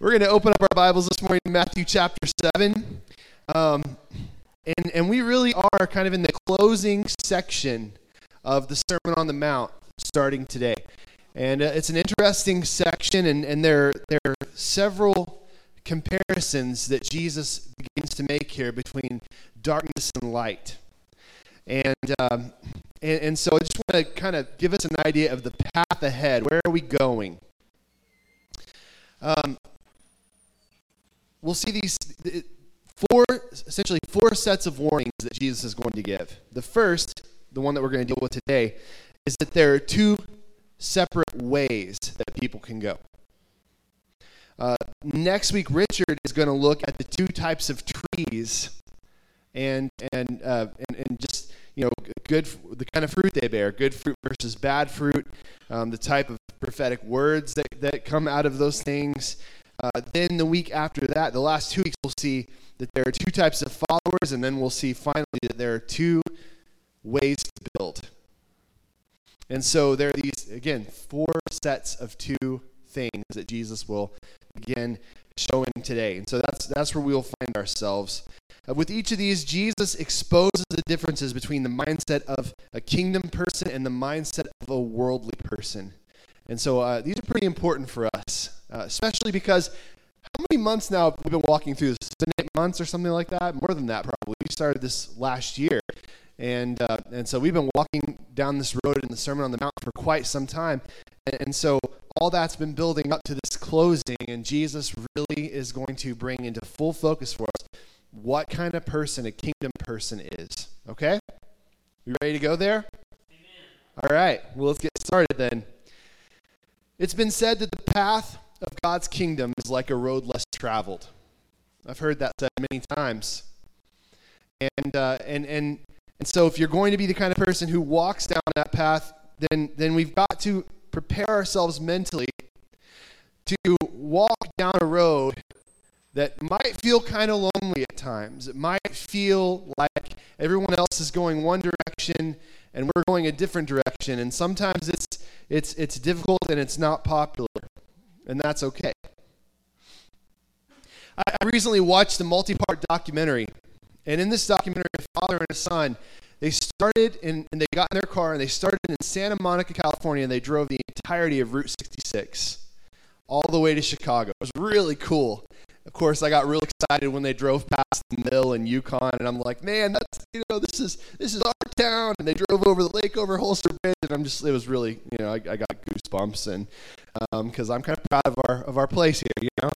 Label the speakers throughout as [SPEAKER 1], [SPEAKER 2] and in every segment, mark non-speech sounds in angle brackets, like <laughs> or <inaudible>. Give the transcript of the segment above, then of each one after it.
[SPEAKER 1] We're going to open up our Bibles this morning in Matthew chapter 7. Um, and, and we really are kind of in the closing section of the Sermon on the Mount starting today. And uh, it's an interesting section, and, and there, there are several comparisons that Jesus begins to make here between darkness and light. And, um, and, and so I just want to kind of give us an idea of the path ahead. Where are we going? Um, we'll see these four, essentially four sets of warnings that Jesus is going to give. The first, the one that we're going to deal with today, is that there are two separate ways that people can go. Uh, next week, Richard is going to look at the two types of trees and and uh, and, and just you know good the kind of fruit they bear, good fruit versus bad fruit, um, the type of prophetic words that that come out of those things. Uh, then the week after that, the last two weeks, we'll see that there are two types of followers, and then we'll see finally that there are two ways to build. And so there are these, again, four sets of two things that Jesus will begin showing today. And so that's, that's where we'll find ourselves. Uh, with each of these, Jesus exposes the differences between the mindset of a kingdom person and the mindset of a worldly person. And so uh, these are pretty important for us uh, especially because how many months now have we been walking through this? Eight months or something like that? More than that, probably. We started this last year. And, uh, and so we've been walking down this road in the Sermon on the Mount for quite some time. And, and so all that's been building up to this closing, and Jesus really is going to bring into full focus for us what kind of person a kingdom person is. Okay? You ready to go there? Amen. All right. Well, let's get started then. It's been said that the path of God's kingdom is like a road less traveled. I've heard that said many times. And, uh, and, and, and so if you're going to be the kind of person who walks down that path, then, then we've got to prepare ourselves mentally to walk down a road that might feel kind of lonely at times. It might feel like everyone else is going one direction and we're going a different direction. And sometimes it's, it's, it's difficult and it's not popular and that's okay. I recently watched a multi part documentary, and in this documentary, a father and a son, they started in, and they got in their car and they started in Santa Monica, California, and they drove the entirety of Route 66 all the way to Chicago. It was really cool. Of course, I got real excited when they drove past the mill in Yukon, and I'm like, man, that's you know, this is this is our town. And they drove over the Lake Overholser Bridge, and I'm just, it was really, you know, I, I got goosebumps, and because um, I'm kind of proud of our of our place here, you know.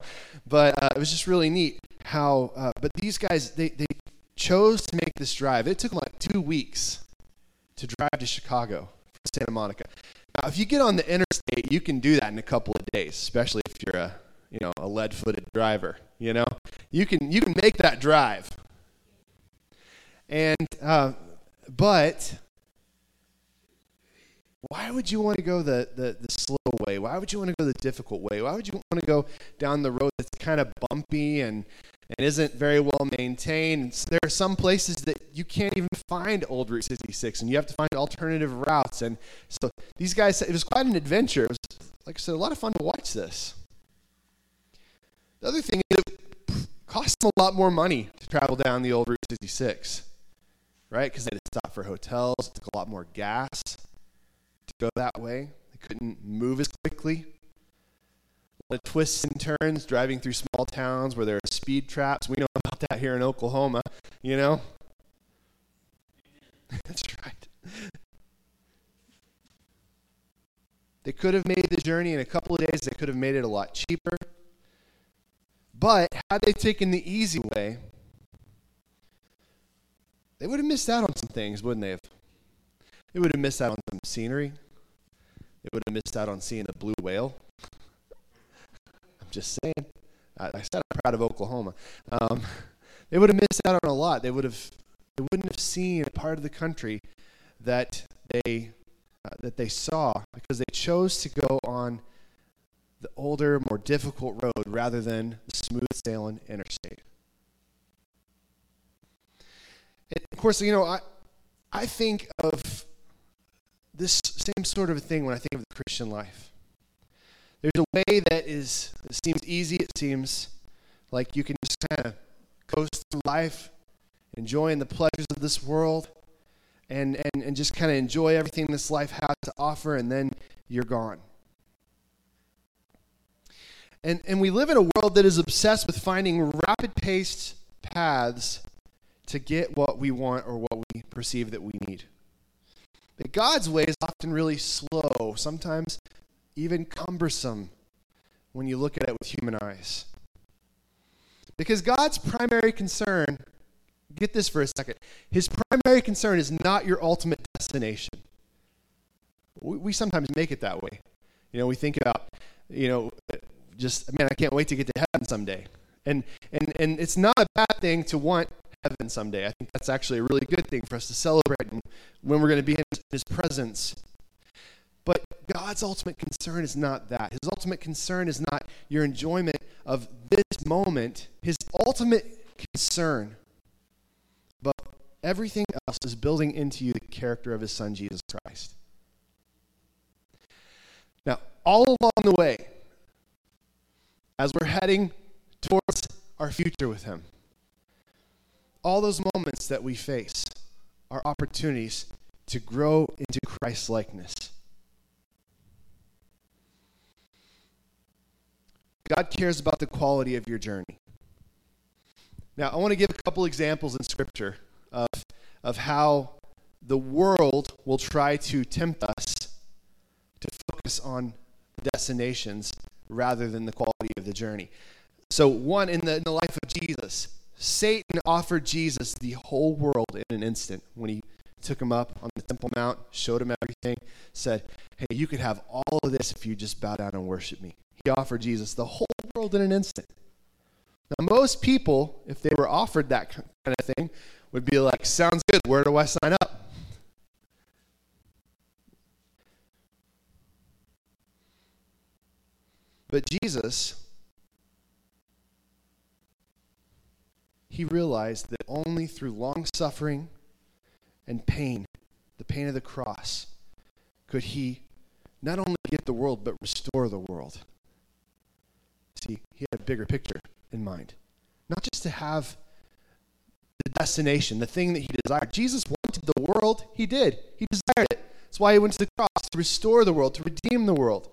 [SPEAKER 1] But uh, it was just really neat how. Uh, but these guys, they they chose to make this drive. It took them like two weeks to drive to Chicago from Santa Monica. Now, if you get on the interstate, you can do that in a couple of days, especially if you're a you know, a lead-footed driver. You know, you can you can make that drive. And uh, but why would you want to go the, the, the slow way? Why would you want to go the difficult way? Why would you want to go down the road that's kind of bumpy and, and isn't very well maintained? There are some places that you can't even find old Route 66, and you have to find alternative routes. And so these guys, it was quite an adventure. It was, like I said, a lot of fun to watch this. The other thing is it costs them a lot more money to travel down the old Route 66, right? Because they had to stop for hotels, it took a lot more gas to go that way. They couldn't move as quickly. A lot of twists and turns driving through small towns where there are speed traps. We know about that here in Oklahoma, you know? <laughs> That's right. They could have made the journey in a couple of days. They could have made it a lot cheaper. But had they taken the easy way, they would have missed out on some things, wouldn't they have? They would have missed out on some scenery. They would have missed out on seeing a blue whale. I'm just saying. I, I said I'm proud of Oklahoma. Um, they would have missed out on a lot. They would have. They wouldn't have seen a part of the country that they uh, that they saw because they chose to go on the older, more difficult road rather than the smooth sailing interstate. And of course, you know, I, I think of this same sort of thing when I think of the Christian life. There's a way that is it seems easy. It seems like you can just kind of coast through life, enjoying the pleasures of this world, and, and, and just kind of enjoy everything this life has to offer, and then you're gone. And, and we live in a world that is obsessed with finding rapid paced paths to get what we want or what we perceive that we need. But God's way is often really slow, sometimes even cumbersome when you look at it with human eyes. Because God's primary concern, get this for a second, his primary concern is not your ultimate destination. We, we sometimes make it that way. You know, we think about, you know, just, man, I can't wait to get to heaven someday. And, and, and it's not a bad thing to want heaven someday. I think that's actually a really good thing for us to celebrate when we're going to be in his presence. But God's ultimate concern is not that. His ultimate concern is not your enjoyment of this moment. His ultimate concern, but everything else is building into you the character of his son, Jesus Christ. Now, all along the way, as we're heading towards our future with him, all those moments that we face are opportunities to grow into Christ likeness. God cares about the quality of your journey. Now, I want to give a couple examples in Scripture of, of how the world will try to tempt us to focus on destinations rather than the quality of the journey. So, one, in the, in the life of Jesus, Satan offered Jesus the whole world in an instant when he took him up on the Temple Mount, showed him everything, said, Hey, you could have all of this if you just bow down and worship me. He offered Jesus the whole world in an instant. Now, most people, if they were offered that kind of thing, would be like, Sounds good, where do I sign up? But Jesus, he realized that only through long suffering and pain, the pain of the cross, could he not only get the world, but restore the world. See, he had a bigger picture in mind. Not just to have the destination, the thing that he desired. Jesus wanted the world, he did. He desired it. That's why he went to the cross, to restore the world, to redeem the world,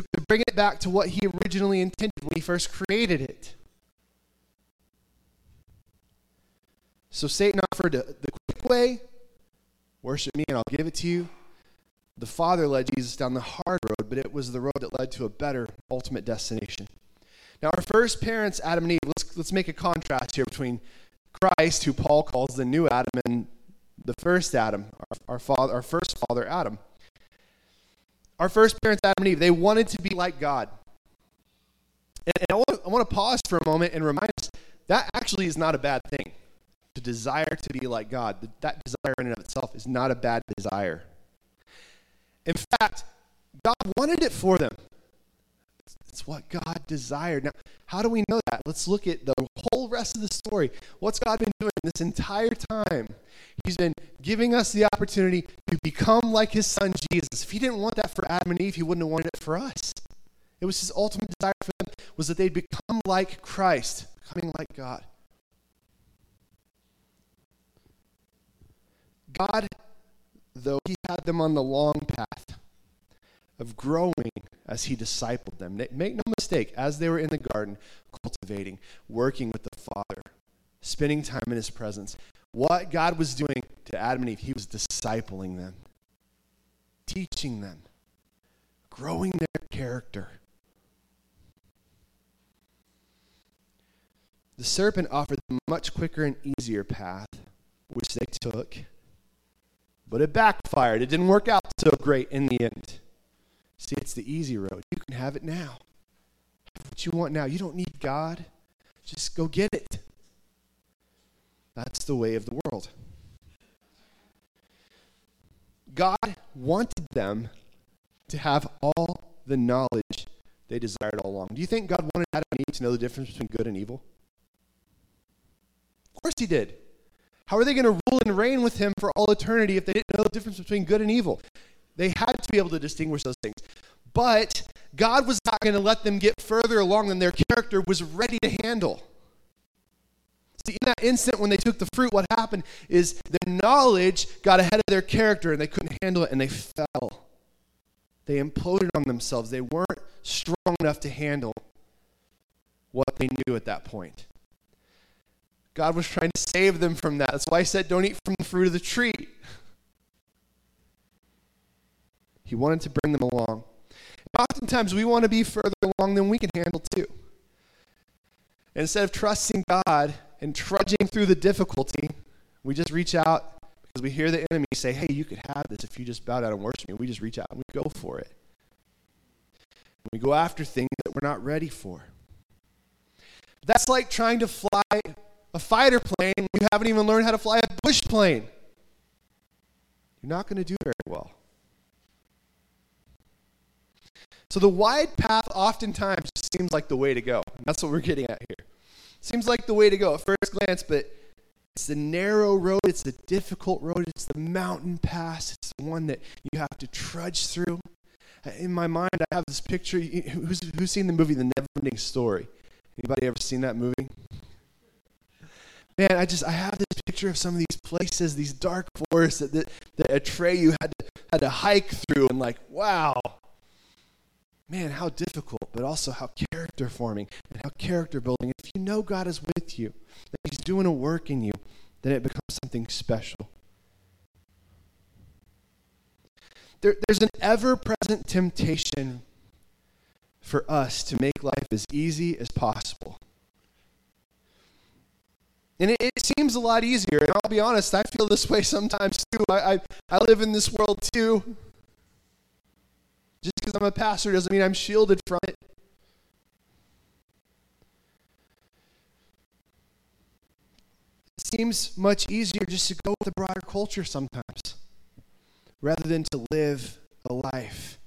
[SPEAKER 1] to, to bring it back to what he originally intended when he first created it. So Satan offered the quick way worship me and I'll give it to you. The Father led Jesus down the hard road, but it was the road that led to a better ultimate destination. Now, our first parents, Adam and Eve, let's, let's make a contrast here between Christ, who Paul calls the new Adam, and the first Adam, our, our, father, our first father, Adam. Our first parents, Adam and Eve, they wanted to be like God. And, I, want, I want to pause for a moment and remind us that actually is not a bad thing. To desire to be like God, that desire in and of itself is not a bad desire. In fact, God wanted it for them. What God desired. Now, how do we know that? Let's look at the whole rest of the story. What's God been doing this entire time? He's been giving us the opportunity to become like his son Jesus. If he didn't want that for Adam and Eve, he wouldn't have wanted it for us. It was his ultimate desire for them was that they'd become like Christ, becoming like God. God though he had them on the long path of growing as he discipled them. Make no mistake, as they were in the garden, cultivating, working with the Father, spending time in his presence, what God was doing to Adam and Eve, he was discipling them, teaching them, growing their character. The serpent offered them a much quicker and easier path, which they took but it backfired. It didn't work out so great in the end. See, it's the easy road. You can have it now. Have what you want now. You don't need God. Just go get it. That's the way of the world. God wanted them to have all the knowledge they desired all along. Do you think God wanted Adam and Eve to know the difference between good and evil? Of course he did. How are they going to rule and reign with him for all eternity if they didn't know the difference between good and evil? They had to be able to distinguish those things. But God was not going to let them get further along than their character was ready to handle. See, in that instant when they took the fruit, what happened is their knowledge got ahead of their character and they couldn't handle it and they fell. They imploded on themselves. They weren't strong enough to handle what they knew at that point. God was trying to save them from that. That's why I said, don't eat from the fruit of the tree. He wanted to bring them along. Oftentimes, we want to be further along than we can handle, too. And instead of trusting God and trudging through the difficulty, we just reach out because we hear the enemy say, Hey, you could have this if you just bow down and worship me. We just reach out and we go for it. We go after things that we're not ready for. That's like trying to fly a fighter plane you haven't even learned how to fly a bush plane. You're not going to do very well. So the wide path oftentimes seems like the way to go. That's what we're getting at here. Seems like the way to go at first glance, but it's the narrow road, it's the difficult road, it's the mountain pass, it's the one that you have to trudge through. In my mind, I have this picture. Who's, who's seen the movie The Neverending Story? Anybody ever seen that movie? Man, I just I have this picture of some of these places, these dark forests that, that, that Atreyu had to had to hike through, and like, wow, man, how difficult, but also how character forming and how character building. If you know God is with you, that He's doing a work in you, then it becomes something special. There, there's an ever present temptation for us to make life as easy as possible. And it, it, seems a lot easier. And I'll be honest, I feel this way sometimes too. I, I, I live in this world too. Just because I'm a pastor doesn't mean I'm shielded from it. It seems much easier just to go with the broader culture sometimes rather than to live a life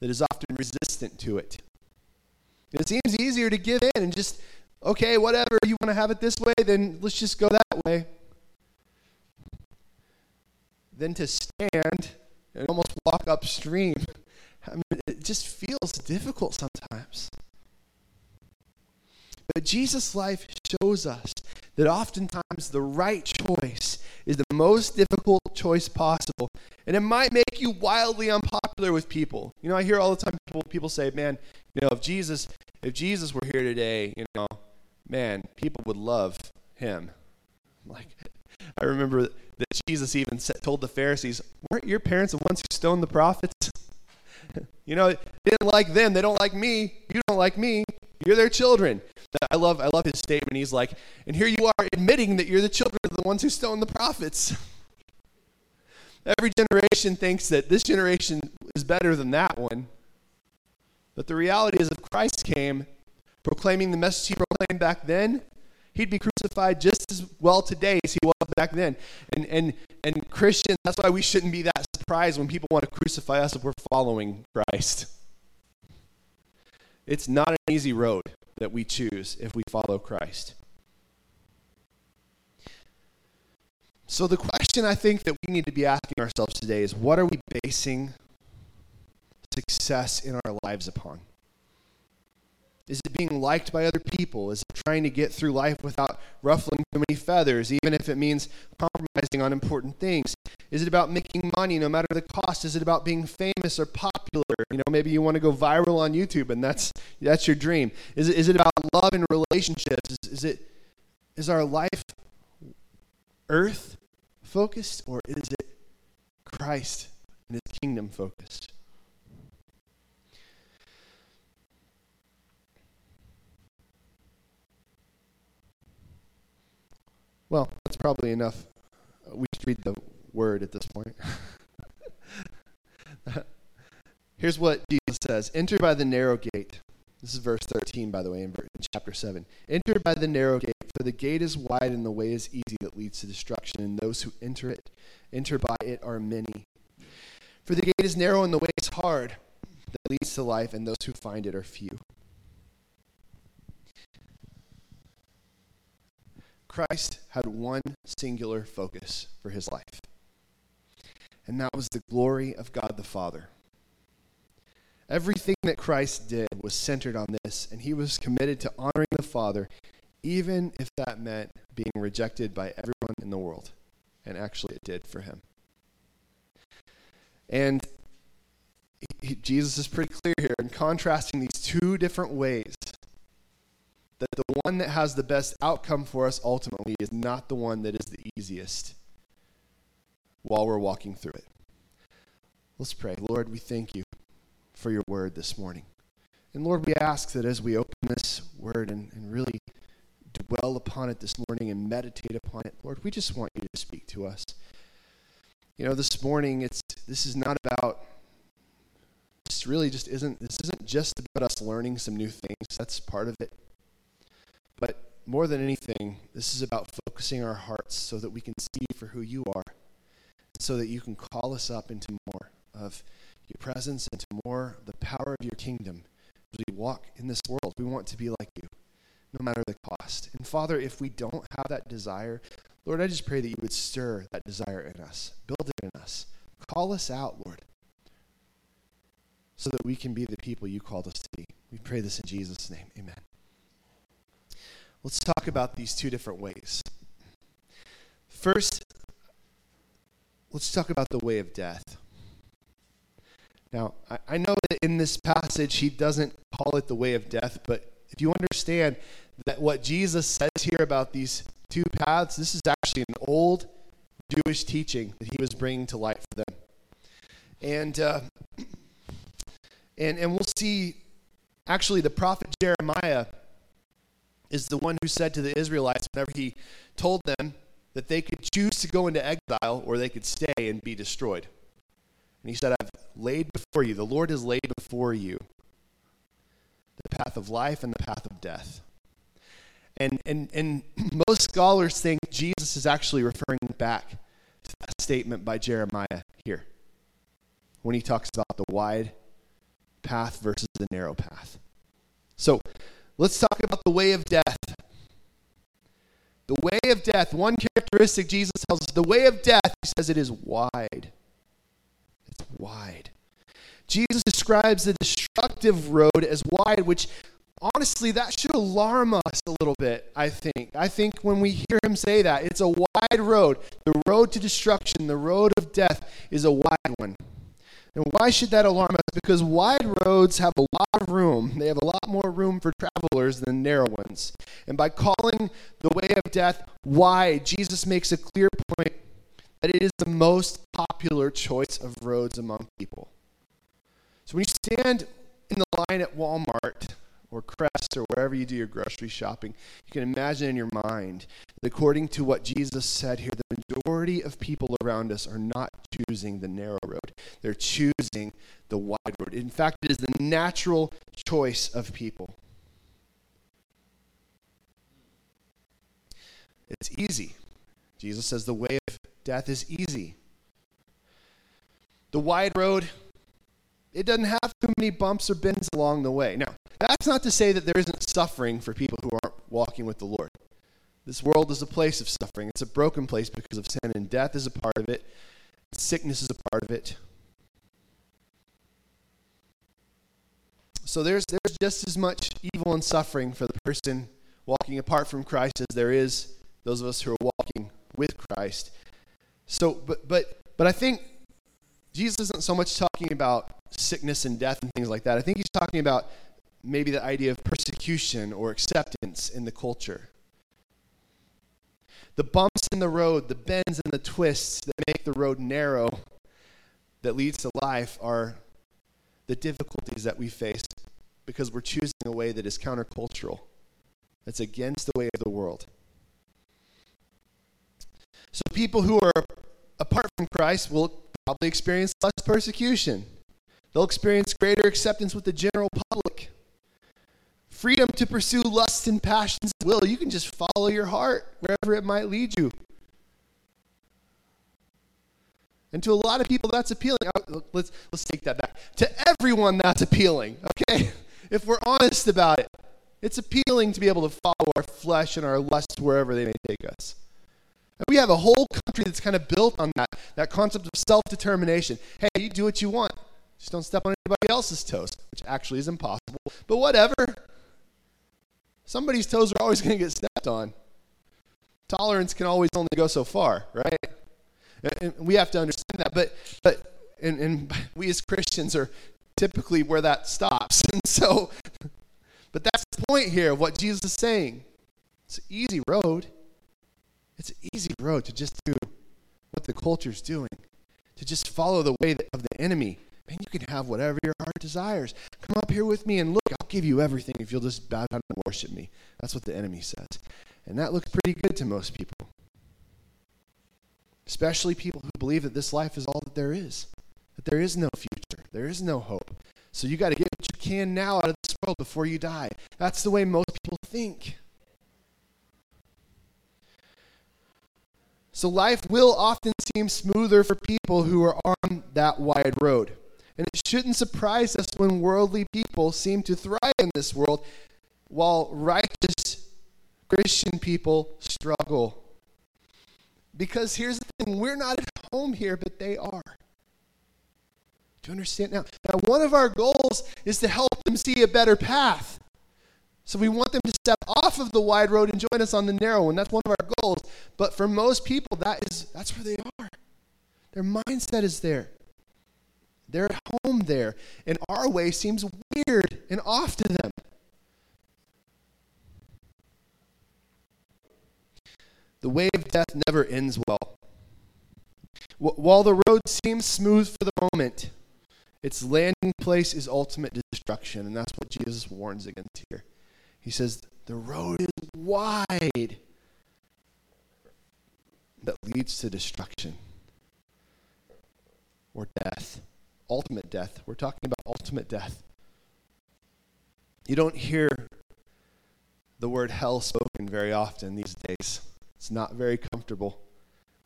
[SPEAKER 1] that is often resistant to it. It seems easier to give in and just, okay, whatever, you want to have it this way, then let's just go that way. Than to stand and almost walk upstream I mean, it just feels difficult sometimes. But Jesus' life shows us that oftentimes the right choice is the most difficult choice possible. And it might make you wildly unpopular with people. You know, I hear all the time people, people say, man, you know, if Jesus, if Jesus were here today, you know, man, people would love him. <laughs> Like, I remember that Jesus even told the Pharisees, weren't your parents the ones who stoned the prophets? You know, they didn't like them. They don't like me. You don't like me. You're their children. I love, I love his statement. He's like, and here you are admitting that you're the children of the ones who stoned the prophets. <laughs> Every generation thinks that this generation is better than that one. But the reality is, if Christ came proclaiming the message he proclaimed back then, he'd be crucified just as well today as he was back then. And, and, and Christians, that's why we shouldn't be that surprised when people want to crucify us if we're following Christ. It's not an easy road that we choose if we follow Christ. So, the question I think that we need to be asking ourselves today is what are we basing success in our lives upon? Is it being liked by other people? Is it trying to get through life without ruffling too many feathers, even if it means compromising on important things? Is it about making money no matter the cost? Is it about being famous or popular? You know, maybe you want to go viral on YouTube and that's that's your dream. Is it, is it about love and relationships? Is, is it is our life earth focused or is it Christ and his kingdom focused? Well, that's probably enough. We should read the word at this point. <laughs> Here's what Jesus says Enter by the narrow gate. This is verse 13, by the way, in, chapter 7. Enter by the narrow gate, for the gate is wide and the way is easy that leads to destruction, and those who enter it, enter by it are many. For the gate is narrow and the way is hard that leads to life, and those who find it are few. Christ had one singular focus for his life, and that was the glory of God the Father. Everything that Christ did was centered on this, and he was committed to honoring the Father, even if that meant being rejected by everyone in the world. And actually, it did for him. And he, Jesus is pretty clear here in contrasting these two different ways that the one that has the best outcome for us ultimately is not the one that is the easiest while we're walking through it. Let's pray. Lord, we thank you for your word this morning. And Lord, we ask that as we open this word and, and really dwell upon it this morning and meditate upon it, Lord, we just want you to speak to us. You know, this morning it's this is not about this really just isn't this isn't just about us learning some new things. That's part of it. But more than anything, this is about focusing our hearts so that we can see for who you are, so that you can call us up into more of your presence, into more of the power of your kingdom as we walk in this world. We want to be like you, no matter the cost. And Father, if we don't have that desire, Lord, I just pray that you would stir that desire in us, build it in us. Call us out, Lord, so that we can be the people you called us to be. We pray this in Jesus' name. Amen. Let's talk about these two different ways. First, let's talk about the way of death. Now, I, I know that in this passage he doesn't call it the way of death, but if you understand that what Jesus says here about these two paths, this is actually an old Jewish teaching that he was bringing to light for them. And, uh, <clears throat> and, and we'll see, actually, the prophet Jeremiah is the one who said to the Israelites, whenever he told them that they could choose to go into exile or they could stay and be destroyed. And he said, I've laid before you, the Lord has laid before you the path of life and the path of death. And, and, and <clears throat> most scholars think Jesus is actually referring back to that statement by Jeremiah here when he talks about the wide path versus the narrow path. So let's talk about the way of death. The way of death, one characteristic Jesus tells us the way of death, he says it is wide. It's wide. Jesus describes the destructive road as wide, which honestly, that should alarm us a little bit, I think. I think when we hear him say that, it's a wide road. The road to destruction, the road of death, is a wide one. And why should that alarm us? Because wide roads have a lot of room. They have a lot more room for travelers than narrow ones. And by calling the way of death wide, Jesus makes a clear point that it is the most popular choice of roads among people. So when you stand in the line at Walmart or Crest or wherever you do your grocery shopping, you can imagine in your mind that according to what Jesus said here, the majority of people around us are not choosing the narrow road. They're choosing the wide road. In fact, it is the natural choice of people. It's easy. Jesus says the way of death is easy. The wide road, it doesn't have too many bumps or bends along the way. Now, that's not to say that there isn't suffering for people who aren't walking with the Lord. This world is a place of suffering. It's a broken place because of sin, and death is a part of it. Sickness is a part of it. So there's, there's just as much evil and suffering for the person walking apart from Christ as there is those of us who are walking with Christ. So, but, but, but I think Jesus isn't so much talking about sickness and death and things like that. I think he's talking about maybe the idea of persecution or acceptance in the culture. The bumps in the road, the bends and the twists that make the road narrow that leads to life are the difficulties that we face because we're choosing a way that is countercultural, that's against the way of the world. So people who are apart from Christ will probably experience less persecution. They'll experience greater acceptance with the general public. Freedom to pursue lust and passions will. You can just follow your heart wherever it might lead you. And to a lot of people, that's appealing. Oh, let's, let's take that back. To everyone, that's appealing, okay? <laughs> If we're honest about it, it's appealing to be able to follow our flesh and our lusts wherever they may take us. And we have a whole country that's kind of built on that, that concept of self determination. Hey, you do what you want. Just don't step on anybody else's toes, which actually is impossible. But whatever. Somebody's toes are always going to get stepped on. Tolerance can always only go so far, right? And we have to understand that. But but and, and we as Christians are typically where that stops. <laughs> And so but that's the point here of what Jesus is saying. It's an easy road. It's an easy road to just do what the culture's doing, to just follow the way of the enemy. Man, you can have whatever your heart desires. Come up here with me and look, I'll give you everything if you'll just bow down and worship me. That's what the enemy says. And that looks pretty good to most people, especially people who believe that this life is all that there is, that there is no future, there is no hope. So you got to get what you can now out of this world before you die. That's the way most people think. So life will often seem smoother for people who are on that wide road. And it shouldn't surprise us when worldly people seem to thrive in this world while righteous Christian people struggle. Because here's the thing we're not at home here, but they are. Do you understand now? Now, one of our goals is to help them see a better path. So we want them to step off of the wide road and join us on the narrow one. That's one of our goals. But for most people, that is that's where they are. Their mindset is there. They're at home there. And our way seems weird and off to them. The way of death never ends well. While the road seems smooth for the moment, its landing place is ultimate destruction. And that's what Jesus warns against here. He says, The road is wide that leads to destruction or death, ultimate death. We're talking about ultimate death. You don't hear the word hell spoken very often these days. It's not very comfortable.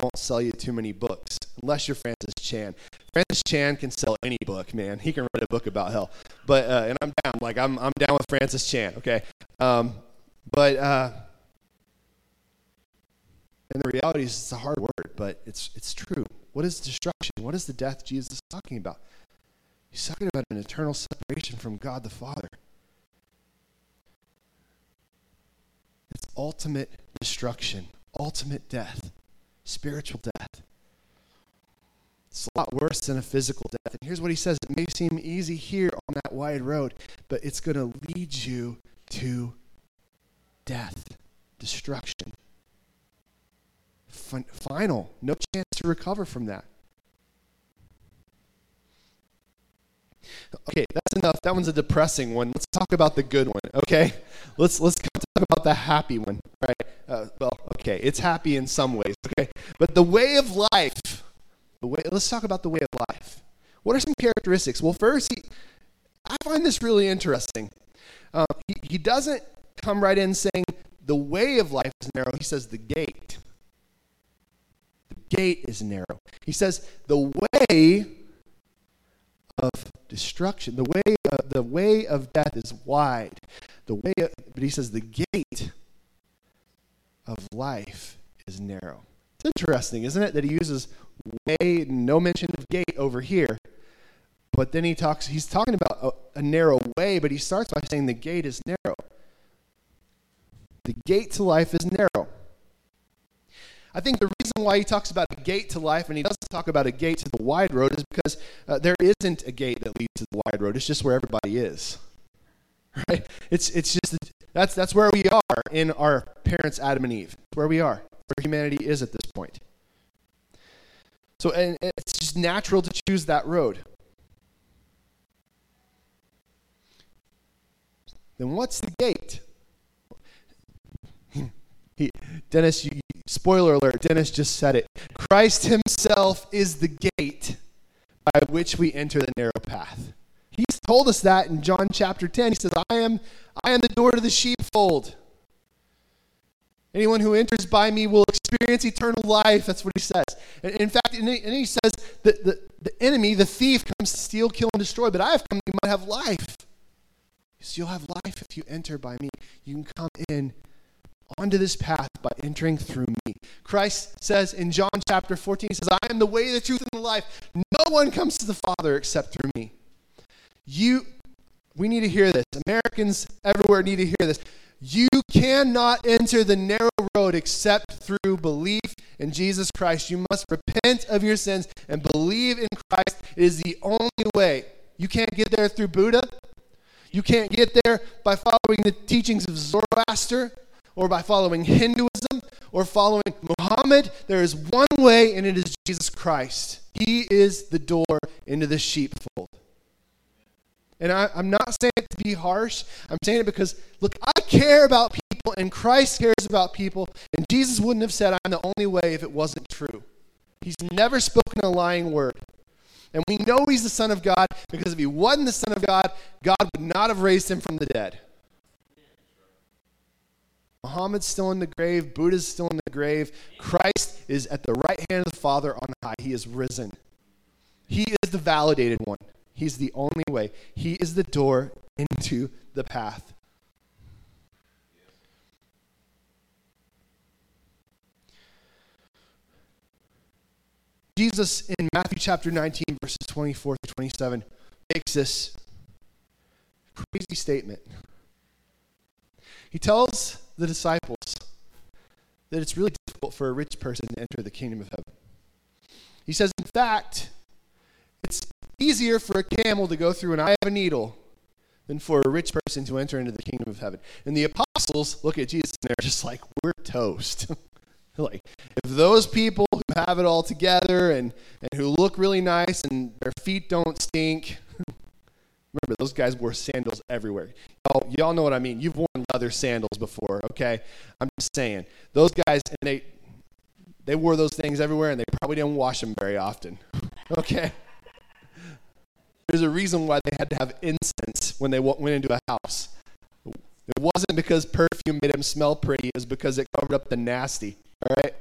[SPEAKER 1] Won't sell you too many books unless you're Francis Chan. Francis Chan can sell any book, man. He can write a book about hell. But uh, and I'm down. Like I'm I'm down with Francis Chan. Okay. Um, but uh, and the reality is it's a hard word, but it's it's true. What is destruction? What is the death Jesus is talking about? He's talking about an eternal separation from God the Father. It's ultimate destruction, ultimate death, spiritual death. It's a lot worse than a physical death. And here's what he says it may seem easy here on that wide road, but it's going to lead you to death, destruction. Fin- final, no chance to recover from that. Okay, that's enough. That one's a depressing one. Let's talk about the good one. Okay, let's let's talk about the happy one. Right? Uh, well, okay, it's happy in some ways. Okay, but the way of life the way, let's talk about the way of life. What are some characteristics? Well, first, he, I find this really interesting. Um, he, he doesn't come right in saying the way of life is narrow. He says the gate. The gate is narrow. He says the way of destruction, the way of, the way of death is wide. The way, of, but he says the gate of life is narrow. It's interesting, isn't it, that he uses way, no mention of gate over here. But then he talks, he's talking about a, a narrow way, but he starts by saying the gate is narrow. The gate to life is narrow. I think the reason why he talks about a gate to life and he doesn't talk about a gate to the wide road is because uh, there isn't a gate that leads to the wide road. It's just where everybody is. <laughs> Right? It's, it's just, that's, that's where we are in our parents, Adam and Eve. Where we are, where humanity is at this point. So and it's just natural to choose that road. Then what's the gate? <laughs> Dennis, you, spoiler alert, Dennis just said it. Christ himself is the gate by which we enter the narrow path. Told us that in John chapter 10. He says, I am, I am the door to the sheepfold. Anyone who enters by me will experience eternal life. That's what he says. And in fact, and he says that the, the enemy, the thief, comes to steal, kill, and destroy, but I have come that you might have life. So you'll have life if you enter by me. You can come in onto this path by entering through me. Christ says in John chapter 14, he says, I am the way, the truth, and the life. No one comes to the Father except through me. You, we need to hear this. Americans everywhere need to hear this. You cannot enter the narrow road except through belief in Jesus Christ. You must repent of your sins and believe in Christ. It is the only way. You can't get there through Buddha. You can't get there by following the teachings of Zoroaster or by following Hinduism or following Muhammad. There is one way, and it is Jesus Christ. He is the door into the sheepfold. And I, am not saying it to be harsh. I'm saying it because, look, I care about people, and Christ cares about people, and Jesus wouldn't have said, I'm the only way if it wasn't true. He's never spoken a lying word. And we know he's the Son of God because if he wasn't the Son of God, God would not have raised him from the dead. Muhammad's still in the grave, Buddha's still in the grave. Christ is at the right hand of the Father on high. He is risen. He is the validated one. He's the only way. He is the door into the path. Jesus in Matthew chapter 19, verses 24 to 27, makes this crazy statement. He tells the disciples that it's really difficult for a rich person to enter the kingdom of heaven. He says, in fact, easier for a camel to go through an eye of a needle than for a rich person to enter into the kingdom of heaven. And the apostles look at Jesus and they're just like, we're toast. <laughs> like, if those people who have it all together and, and who look really nice and their feet don't stink, <laughs> remember, those guys wore sandals everywhere. Y'all, y'all know what I mean. You've worn leather sandals before, okay? I'm just saying. Those guys, and they, they wore those things everywhere and they probably didn't wash them very often, <laughs> okay? There's a reason why they had to have incense when they went into a house. It wasn't because perfume made them smell pretty, it was because it covered up the nasty. All right?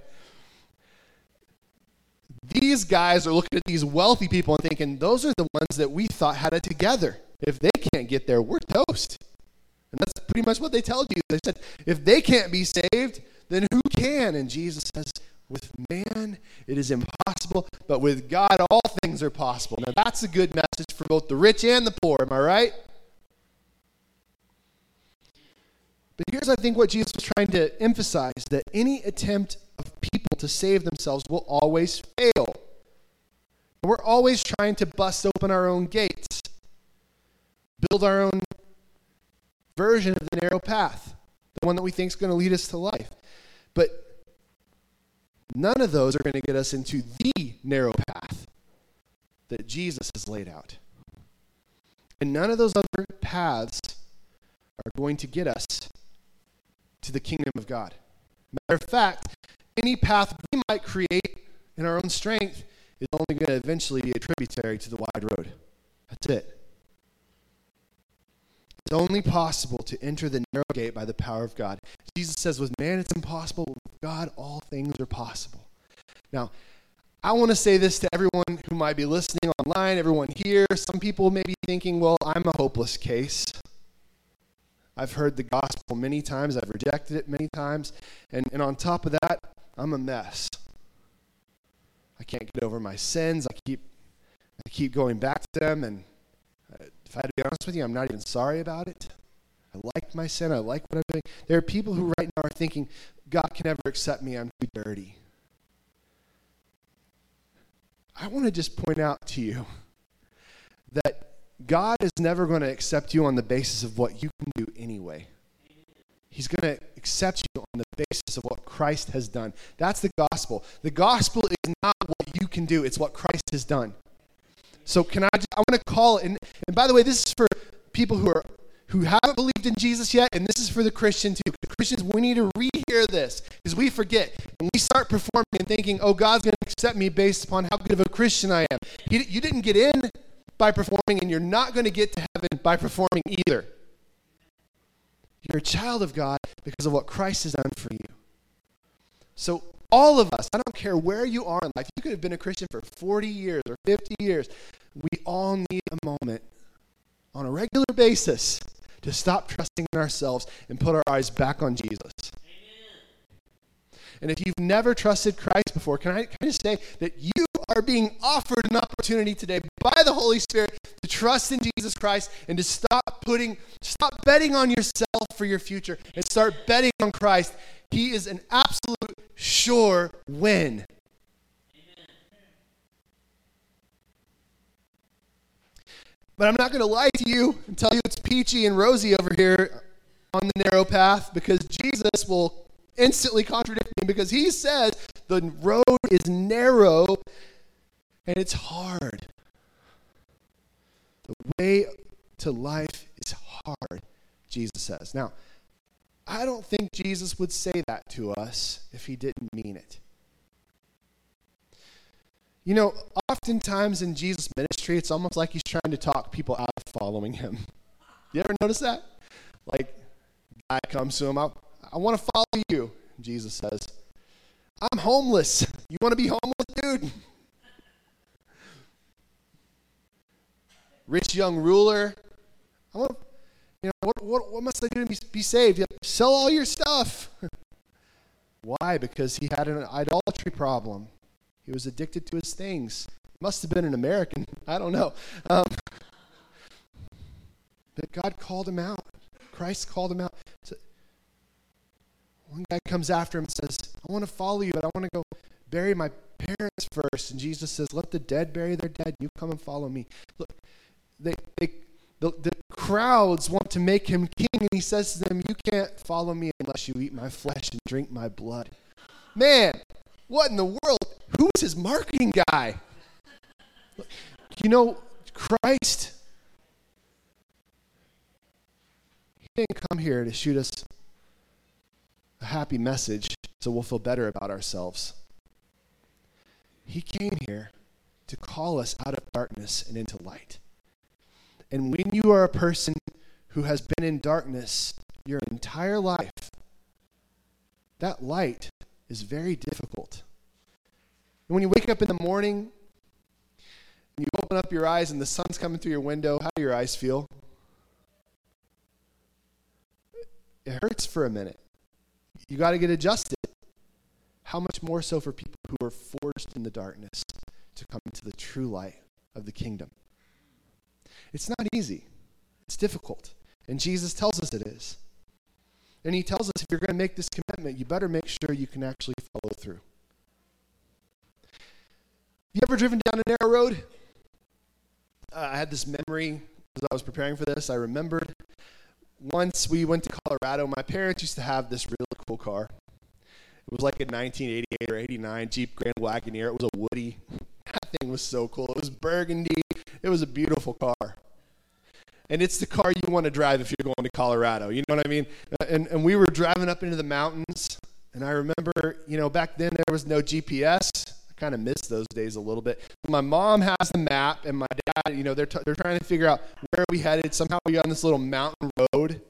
[SPEAKER 1] These guys are looking at these wealthy people and thinking, those are the ones that we thought had it together. If they can't get there, we're toast. And that's pretty much what they tell you. They said, if they can't be saved, then who can? And Jesus says, with man, it is impossible, but with God, all things are possible. Now, that's a good message for both the rich and the poor. Am I right? But here's, I think, what Jesus was trying to emphasize that any attempt of people to save themselves will always fail. We're always trying to bust open our own gates, build our own version of the narrow path, the one that we think is going to lead us to life. But None of those are going to get us into the narrow path that Jesus has laid out. And none of those other paths are going to get us to the kingdom of God. Matter of fact, any path we might create in our own strength is only going to eventually be a tributary to the wide road. That's it. It's only possible to enter the narrow gate by the power of God. Jesus says, with man it's impossible, with God all things are possible. Now, I want to say this to everyone who might be listening online, everyone here. Some people may be thinking, well, I'm a hopeless case. I've heard the gospel many times, I've rejected it many times, and, and on top of that, I'm a mess. I can't get over my sins. I keep I keep going back to them and if I had to be honest with you, I'm not even sorry about it. I like my sin. I like what I'm doing. There are people who right now are thinking, God can never accept me. I'm too dirty. I want to just point out to you that God is never going to accept you on the basis of what you can do anyway. He's going to accept you on the basis of what Christ has done. That's the gospel. The gospel is not what you can do, it's what Christ has done. So can I just, I want to call and, and by the way, this is for people who are who haven't believed in Jesus yet, and this is for the Christian too. Christians, we need to rehear this because we forget. And we start performing and thinking, oh, God's going to accept me based upon how good of a Christian I am. He, you didn't get in by performing, and you're not going to get to heaven by performing either. You're a child of God because of what Christ has done for you. So all of us, I don't care where you are in life, you could have been a Christian for 40 years or 50 years. We all need a moment on a regular basis to stop trusting in ourselves and put our eyes back on Jesus. Amen. And if you've never trusted Christ before, can I, can I just say that you are being offered an opportunity today by the Holy Spirit to trust in Jesus Christ and to stop putting, stop betting on yourself for your future and start betting on Christ. He is an absolute sure win. But I'm not going to lie to you and tell you it's peachy and rosy over here on the narrow path because Jesus will instantly contradict me because he says the road is narrow and it's hard. The way to life is hard, Jesus says. Now, I don't think Jesus would say that to us if he didn't mean it. You know, oftentimes in Jesus' ministry, it's almost like he's trying to talk people out of following him. You ever notice that? Like, guy comes to him, I, I want to follow you. Jesus says, I'm homeless. You want to be homeless, dude? Rich young ruler. I want, you know, what, what, what must I do to be, saved? Sell all your stuff. <laughs> Why? Because he had an idolatry problem. He was addicted to his things. Must have been an American. <laughs> I don't know. Um, but God called him out. Christ called him out. So one guy comes after him and says, I want to follow you, but I want to go bury my parents first. And Jesus says, Let the dead bury their dead. You come and follow me. Look, they, they, the, the crowds want to make him king, and he says to them, You can't follow me unless you eat my flesh and drink my blood. Man, what in the world? Who is his marketing guy? You know, Christ, he didn't come here to shoot us a happy message so we'll feel better about ourselves. He came here to call us out of darkness and into light. And when you are a person who has been in darkness your entire life, that light is very difficult. And when you wake up in the morning and you open up your eyes and the sun's coming through your window, how do your eyes feel? It hurts for a minute. You got to get adjusted. How much more so for people who are forced in the darkness to come into the true light of the kingdom? It's not easy, it's difficult. And Jesus tells us it is. And he tells us if you're going to make this commitment, you better make sure you can actually follow through. You ever driven down a narrow road? Uh, I had this memory as I was preparing for this. I remembered once we went to Colorado, my parents used to have this really cool car. It was like a 1988 or 89 Jeep Grand Wagoneer. It was a Woody. <laughs> That thing was so cool. It was burgundy. It was a beautiful car and it's the car you want to drive if you're going to Colorado. You know what I mean? And, and we were driving up into the mountains, and I remember, you know, back then there was no GPS. I kind of miss those days a little bit. My mom has the map, and my dad, you know, they're, t- they're trying to figure out where we headed. Somehow we got on this little mountain road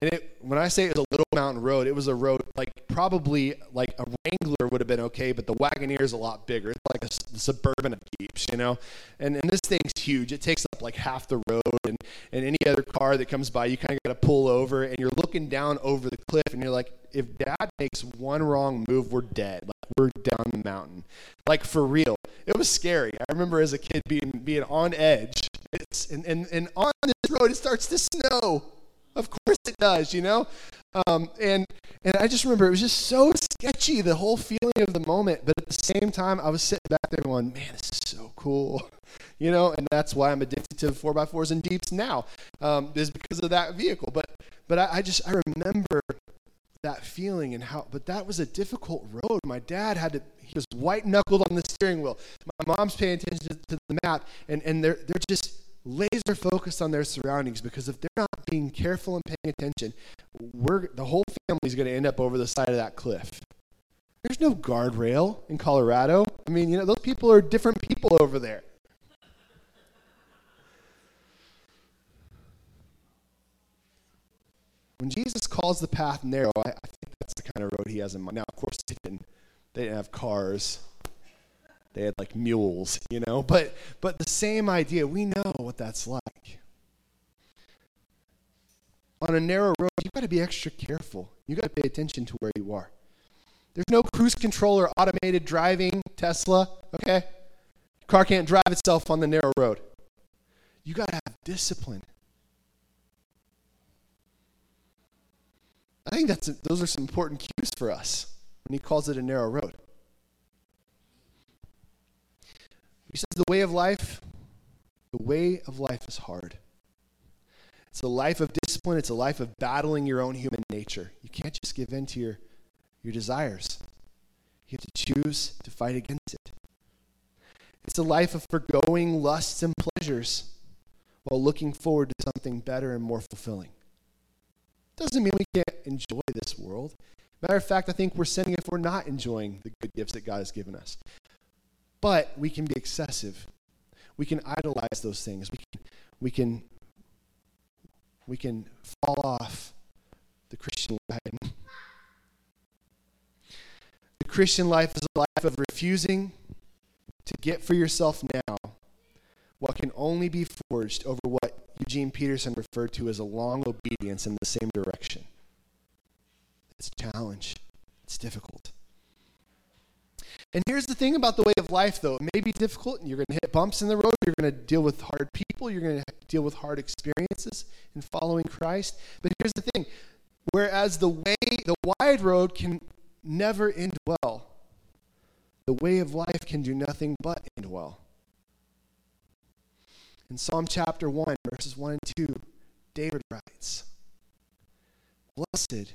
[SPEAKER 1] and it, when I say it was a little mountain road, it was a road like probably like a Wrangler would have been okay, but the Wagoneer is a lot bigger. It's like a, a suburban of Jeeps, you know. And and this thing's huge. It takes up like half the road, and and any other car that comes by, you kind of got to pull over, and you're looking down over the cliff, and you're like, if Dad makes one wrong move, we're dead. Like we're down the mountain, like for real. It was scary. I remember as a kid being being on edge. It's and and, and on this road, it starts to snow of course it does, you know? Um, and and I just remember it was just so sketchy, the whole feeling of the moment. But at the same time, I was sitting back there going, man, this is so cool. <laughs> You know, and that's why I'm addicted to 4x4s and Jeeps now, um, is because of that vehicle. But but I, I just, I remember that feeling and how, but that was a difficult road. My dad had to, he was white knuckled on the steering wheel. My mom's paying attention to, to the map, and, and they're, they're just, laser focused on their surroundings because if they're not being careful and paying attention, we're, the whole family is going to end up over the side of that cliff. There's no guardrail in Colorado. I mean, you know, those people are different people over there. When Jesus calls the path narrow, I, I think that's the kind of road he has in mind. Now, of course, they didn't, they didn't have cars they had like mules, you know, but but the same idea. We know what that's like. On a narrow road, you've got to be extra careful. You've got to pay attention to where you are. There's no cruise control or automated driving Tesla, okay? Car can't drive itself on the narrow road. You got to have discipline. I think that's a, those are some important cues for us when he calls it a narrow road. He says the way of life, the way of life is hard. It's a life of discipline, it's a life of battling your own human nature. You can't just give in to your, your desires. You have to choose to fight against it. It's a life of foregoing lusts and pleasures while looking forward to something better and more fulfilling. Doesn't mean we can't enjoy this world. Matter of fact, I think we're sinning if we're not enjoying the good gifts that God has given us. But we can be excessive. We can idolize those things. We can, we can, we can fall off the Christian wagon. The Christian life is a life of refusing to get for yourself now what can only be forged over what Eugene Peterson referred to as a long obedience in the same direction. It's a challenge, it's difficult. And here's the thing about the way of life, though. It may be difficult, and you're going to hit bumps in the road. You're going to deal with hard people. You're going to deal with hard experiences in following Christ. But here's the thing whereas the way, the wide road can never end well, the way of life can do nothing but end well. In Psalm chapter 1, verses 1 and 2, David writes Blessed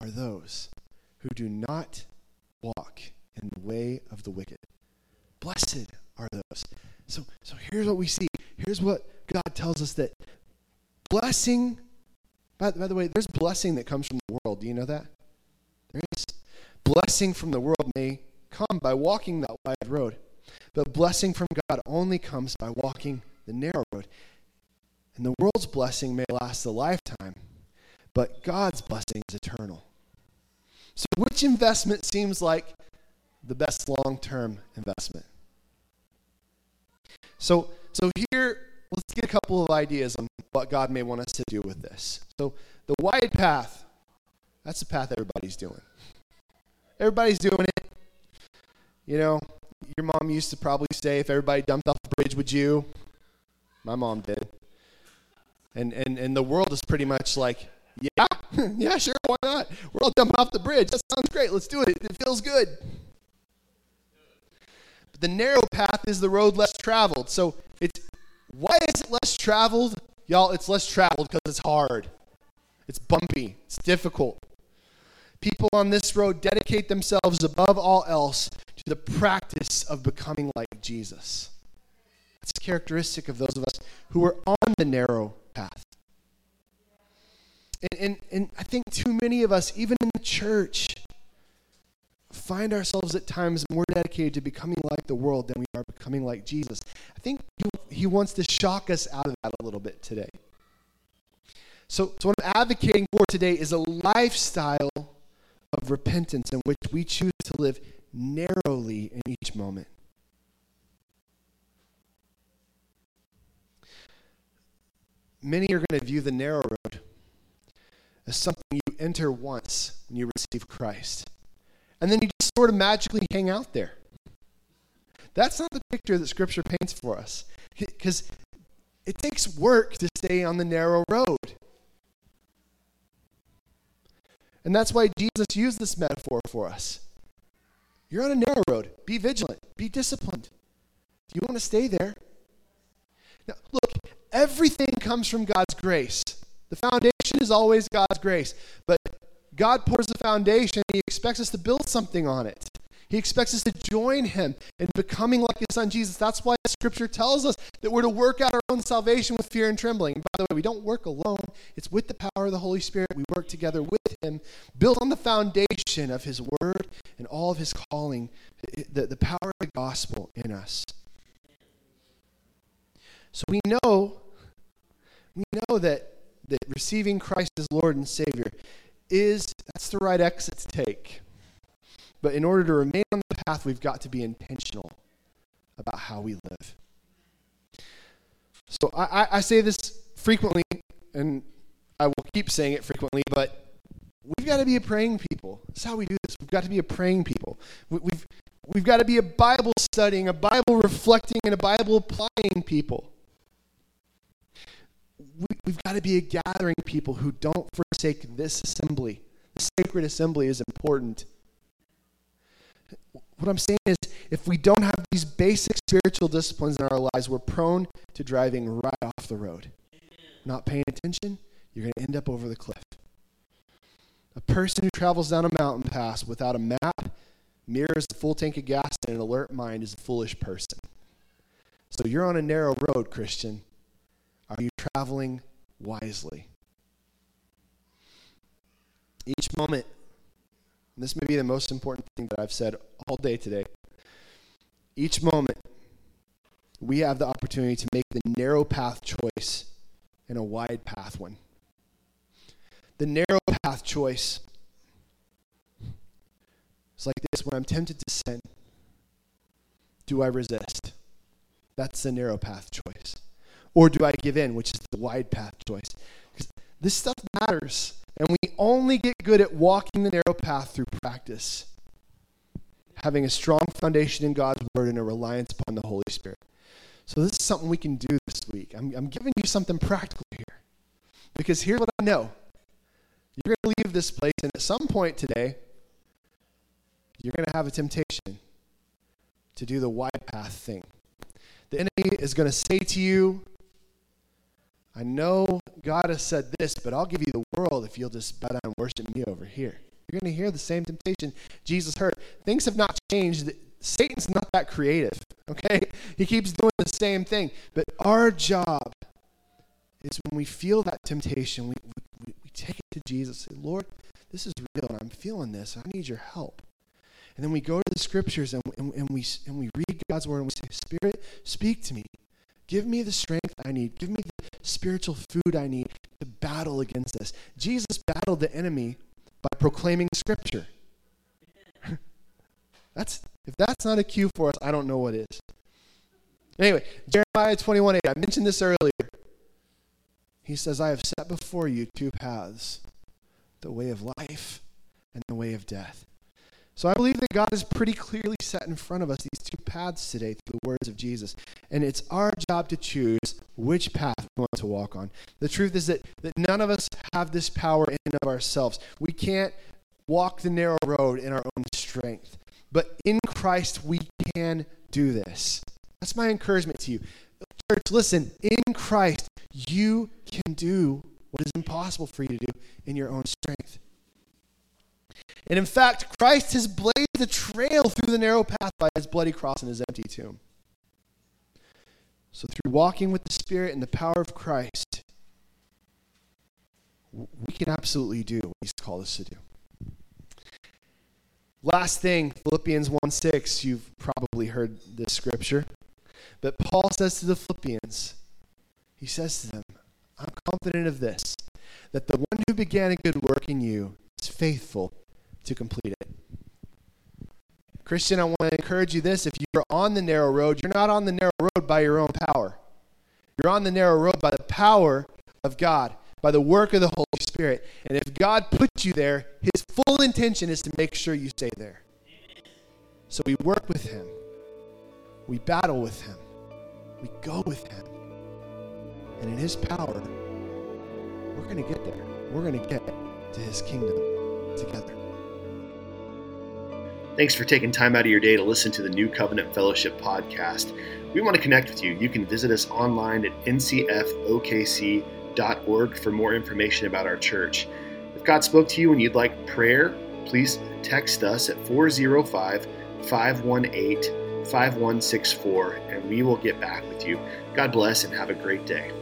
[SPEAKER 1] are those who do not walk in the way of the wicked. Blessed are those. So, so here's what we see. Here's what God tells us that blessing, by, by the way, there's blessing that comes from the world. Do you know that? There is. Blessing from the world may come by walking that wide road, but blessing from God only comes by walking the narrow road. And the world's blessing may last a lifetime, but God's blessing is eternal. So, which investment seems like the best long term investment? So, so here, let's get a couple of ideas on what God may want us to do with this. So, the wide path, that's the path everybody's doing. Everybody's doing it. You know, your mom used to probably say, if everybody dumped off the bridge, would you? My mom did. And, and, and the world is pretty much like, yeah, <laughs> yeah, sure, why not? We're all jumping off the bridge. That sounds great. Let's do it. It feels good. But the narrow path is the road less traveled. So it's why is it less traveled? Y'all, it's less traveled because it's hard. It's bumpy. It's difficult. People on this road dedicate themselves above all else to the practice of becoming like Jesus. That's characteristic of those of us who are on the narrow path. And, and, and I think too many of us, even in the church, find ourselves at times more dedicated to becoming like the world than we are becoming like Jesus. I think he, wants to shock us out of that a little bit today. So, so what I'm advocating for today is a lifestyle of repentance in which we choose to live narrowly in each moment. many are going to view the narrow road as something you enter once when you receive Christ. And then you just sort of magically hang out there. That's not the picture that Scripture paints for us. Because it takes work to stay on the narrow road. And that's why Jesus used this metaphor for us. You're on a narrow road. Be vigilant. Be disciplined. Do you want to stay there? Now, look, Everything comes from God's grace. The foundation is always God's grace. But God pours the foundation, He expects us to build something on it. He expects us to join Him in becoming like His Son Jesus. That's why Scripture tells us that we're to work out our own salvation with fear and trembling. And by the way, we don't work alone, it's with the power of the Holy Spirit. We work together with Him, built on the foundation of His Word and all of His calling, the, the power of the gospel in us. So we know we know that, that receiving Christ as Lord and Savior is, that's the right exit to take. But in order to remain on the path, we've got to be intentional about how we live. So I, I say this frequently, and I will keep saying it frequently, but we've got to be a praying people. That's how we do this. We've got to be a praying people. We, we've, we've got to be a Bible studying, a Bible reflecting, and a Bible applying people. We, we've got to be a gathering people who don't forsake this assembly. The sacred assembly is important. What I'm saying is, if we don't have these basic spiritual disciplines in our lives, we're prone to driving right off the road. Not paying attention, you're going to end up over the cliff. A person who travels down a mountain pass without a map, mirrors, a full tank of gas, and an alert mind is a foolish person. So you're on a narrow road, Christian. Are you traveling wisely? Each moment, this may be the most important thing that I've said all day today. Each moment, we have the opportunity to make the narrow path choice and a wide path one. The narrow path choice is like this when I'm tempted to sin, do I resist? That's the narrow path choice. Or do I give in, which is the wide path choice? Because this stuff matters. And we only get good at walking the narrow path through practice, having a strong foundation in God's word and a reliance upon the Holy Spirit. So, this is something we can do this week. I'm, I'm giving you something practical here. Because here's what I know you're going to leave this place, and at some point today, you're going to have a temptation to do the wide path thing. The enemy is going to say to you, I know God has said this, but I'll give you the world if you'll just bow down and worship me over here. You're going to hear the same temptation Jesus heard. Things have not changed. Satan's not that creative, okay? He keeps doing the same thing. But our job is when we feel that temptation, we, we, we take it to Jesus. Say, Lord, this is real, and I'm feeling this. I need your help. And then we go to the scriptures and, and, and, we, and we read God's word and we say, Spirit, speak to me. Give me the strength I need. Give me the spiritual food I need to battle against this. Jesus battled the enemy by proclaiming scripture. <laughs> that's if that's not a cue for us, I don't know what is. Anyway, Jeremiah 21 8, I mentioned this earlier. He says, I have set before you two paths, the way of life and the way of death. So I believe that God has pretty clearly set in front of us these two paths today through the words of Jesus. And it's our job to choose which path we want to walk on. The truth is that, that none of us have this power in and of ourselves. We can't walk the narrow road in our own strength. But in Christ, we can do this. That's my encouragement to you. Church, listen, in Christ, you can do what is impossible for you to do in your own strength. And in fact, Christ has blazed a trail through the narrow path by his bloody cross and his empty tomb. So, through walking with the Spirit and the power of Christ, we can absolutely do what he's called us to do. Last thing, Philippians 1 6, you've probably heard this scripture. But Paul says to the Philippians, he says to them, I'm confident of this, that the one who began a good work in you is faithful to complete it. Christian, I want to encourage you this if you're on the narrow road, you're not on the narrow road by your own power. You're on the narrow road by the power of God, by the work of the Holy Spirit. And if God puts you there, his full intention is to make sure you stay there. So we work with him, we battle with him, we go with him. And in his power, we're going to get there. We're going to get to his kingdom together.
[SPEAKER 2] Thanks for taking time out of your day to listen to the New Covenant Fellowship podcast. We want to connect with you. You can visit us online at ncfokc.org for more information about our church. If God spoke to you and you'd like prayer, please text us at 405 518 5164 and we will get back with you. God bless and have a great day.